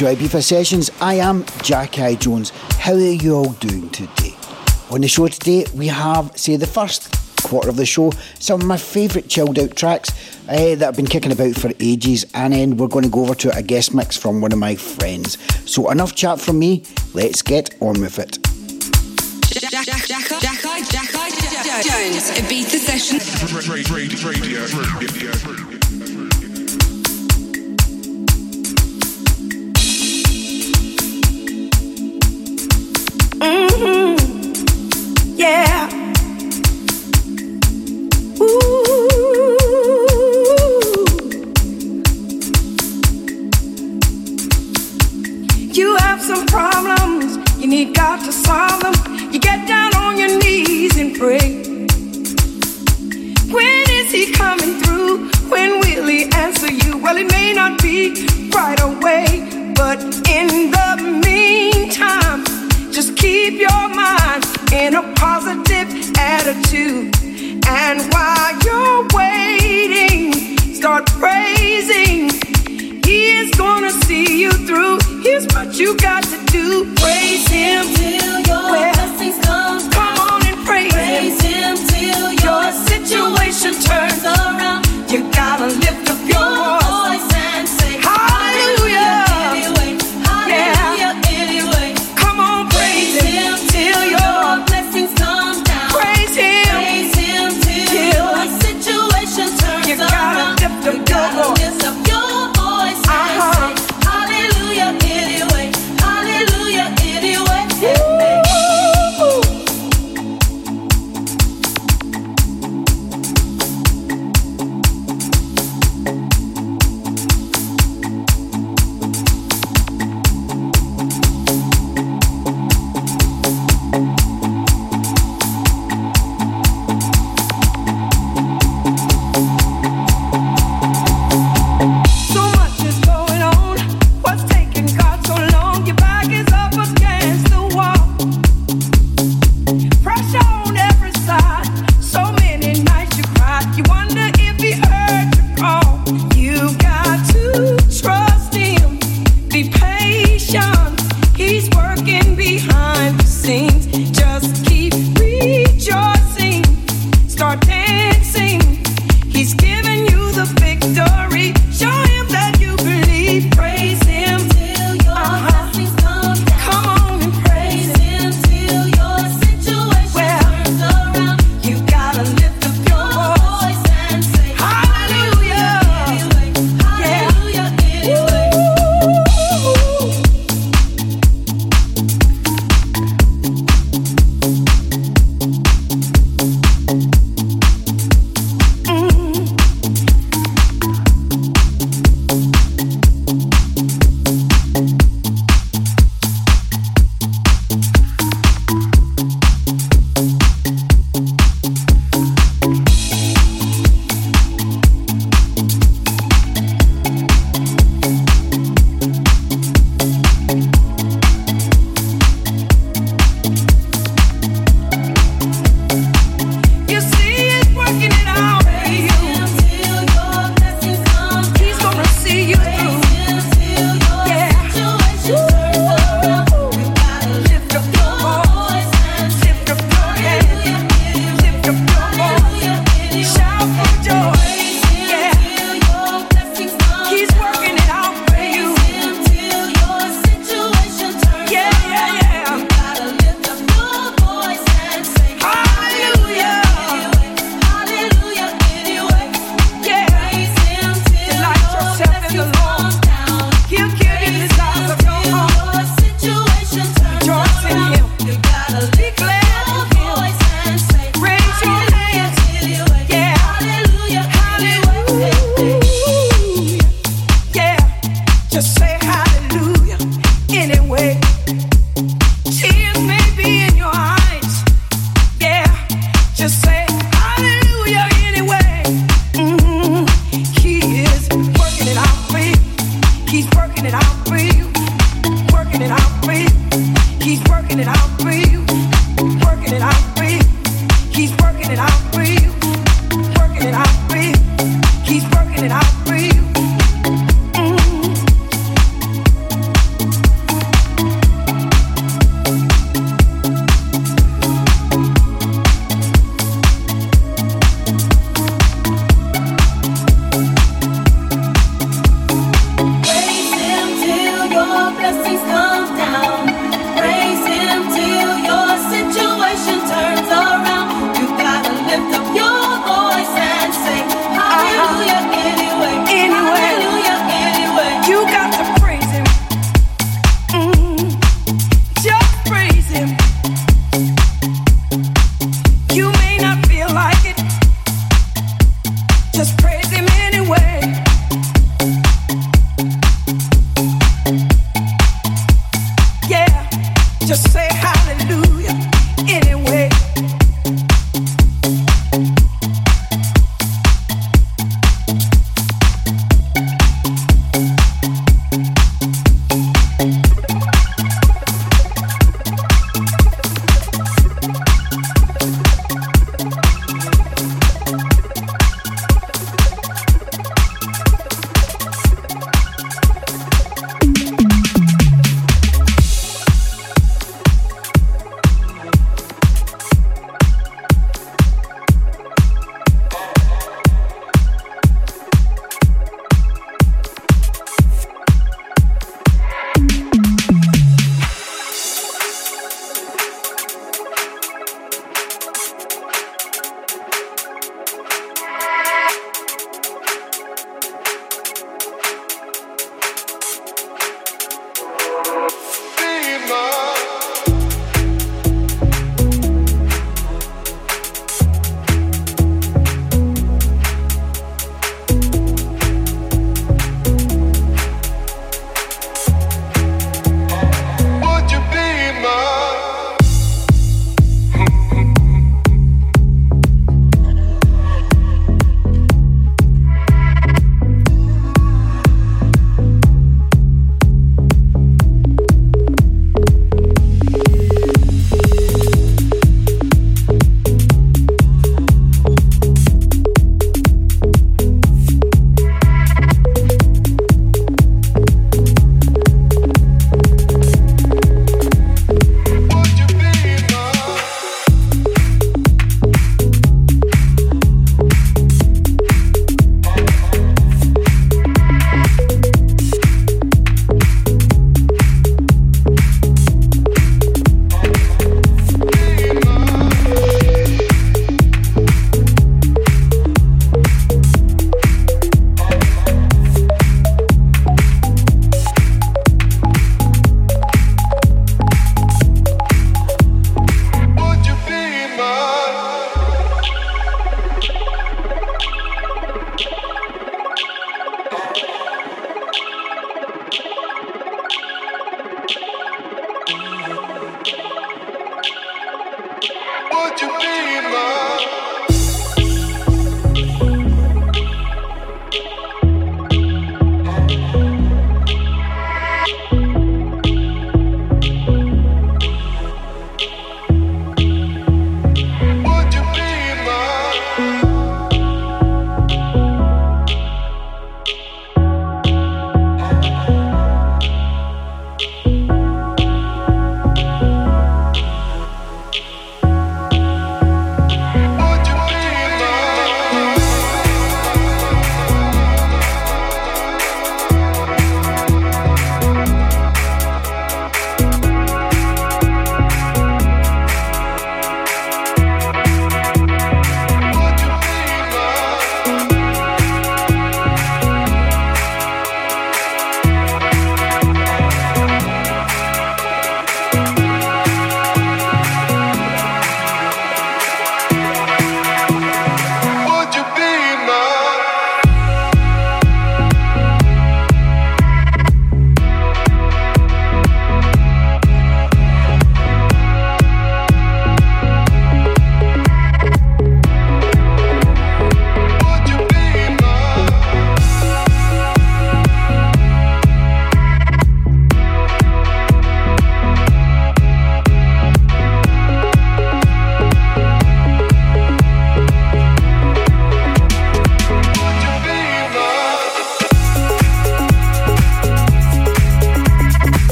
to Ibiza Sessions. I am Jack I. Jones. How are you all doing today? On the show today, we have, say, the first quarter of the show, some of my favourite chilled out tracks uh, that I've been kicking about for ages, and then we're going to go over to a guest mix from one of my friends. So, enough chat from me, let's get on with it. Jack, Jones, Ibiza Sessions. you got to do. Praise Him.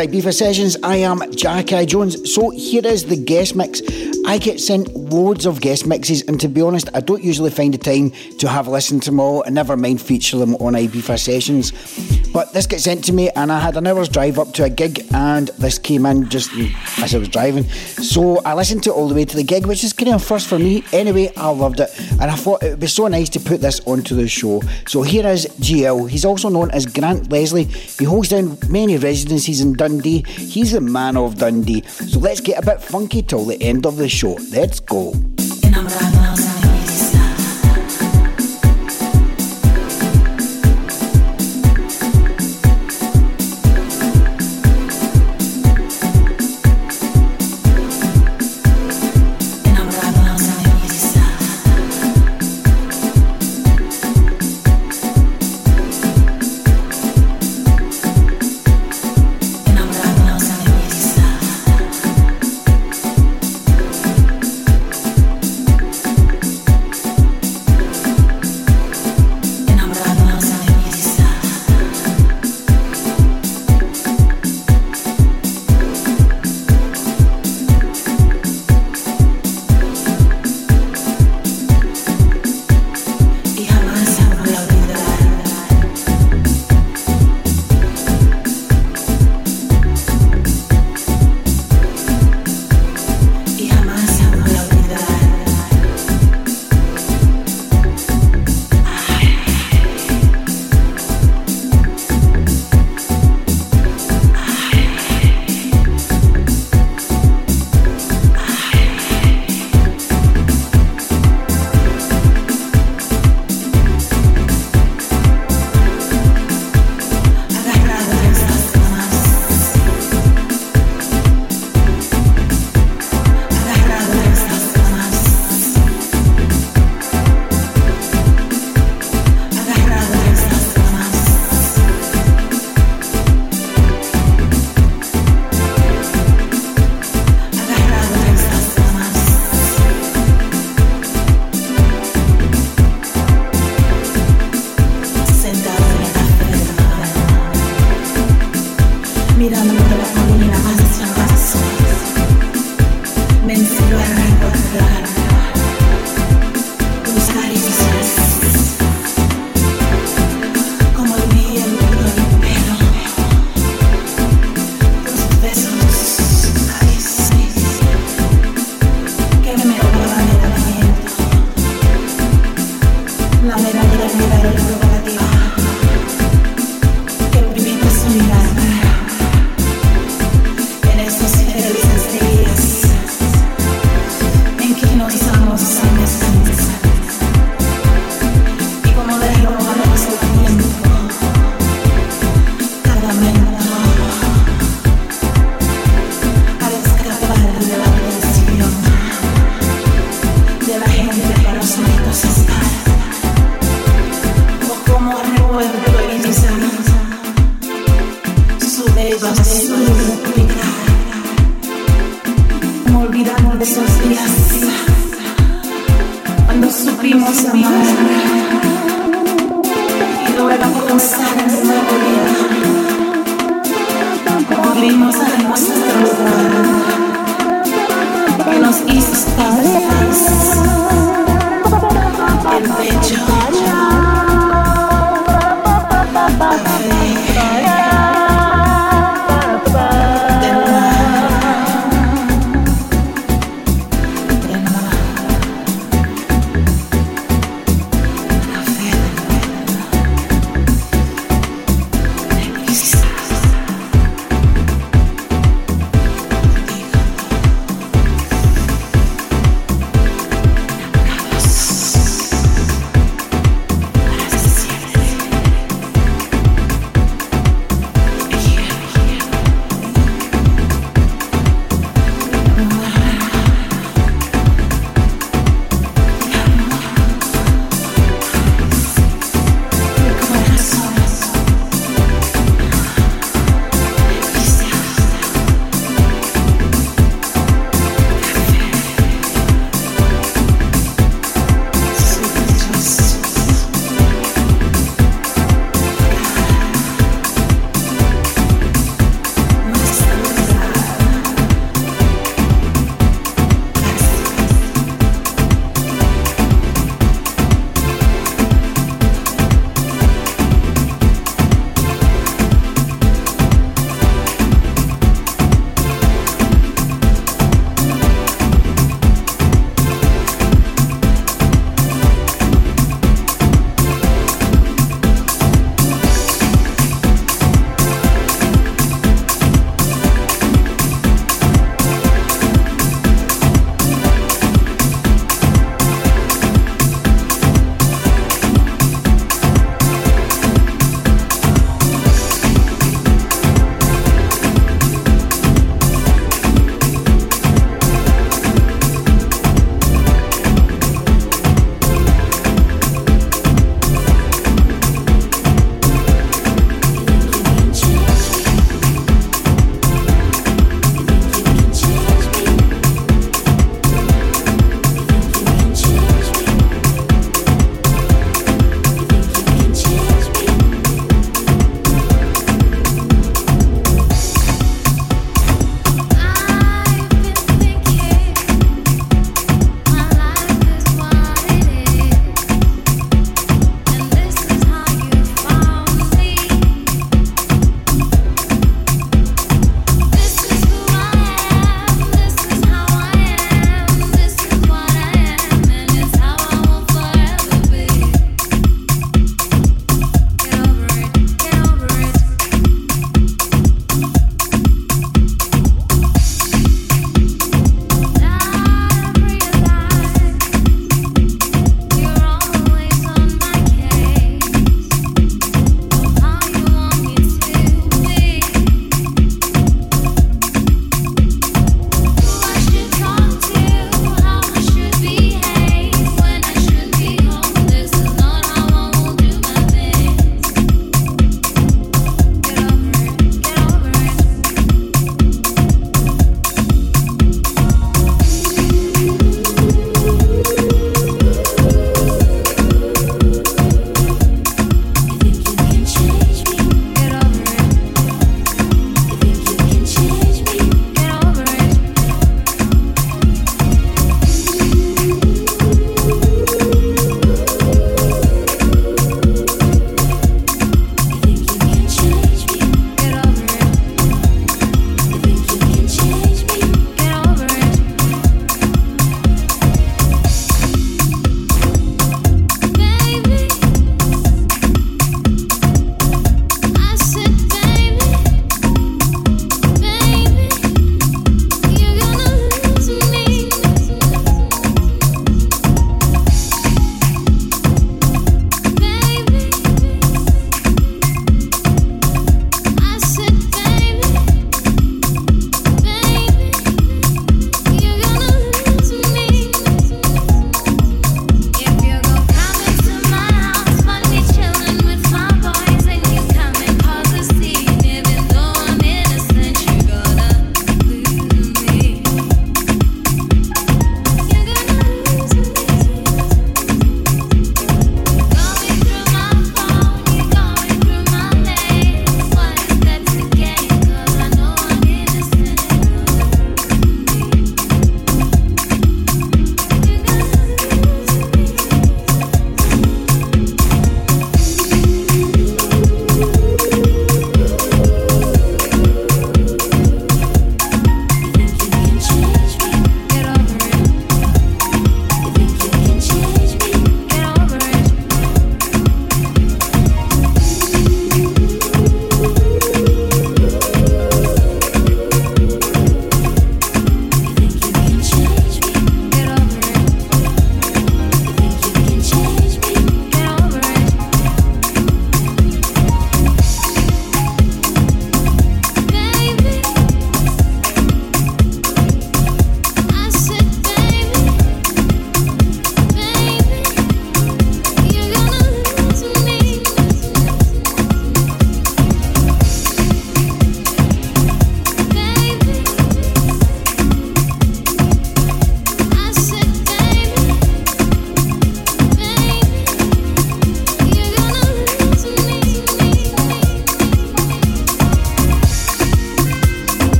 Ibiza Sessions. I am Jack I. Jones. So here is the guest mix. I get sent loads of guest mixes, and to be honest, I don't usually find the time to have a listen to them all, and never mind feature them on Ibiza Sessions. But this gets sent to me, and I had an hour's drive up to a gig, and this came in just as I was driving. So I listened to it all the way to the gig, which is kind of a first for me. Anyway, I loved it, and I thought it would be so nice to put this onto the show. So here is GL. He's also known as Grant Leslie. He holds down many residencies in Dundee. He's the man of Dundee. So let's get a bit funky till the end of the show. Let's go.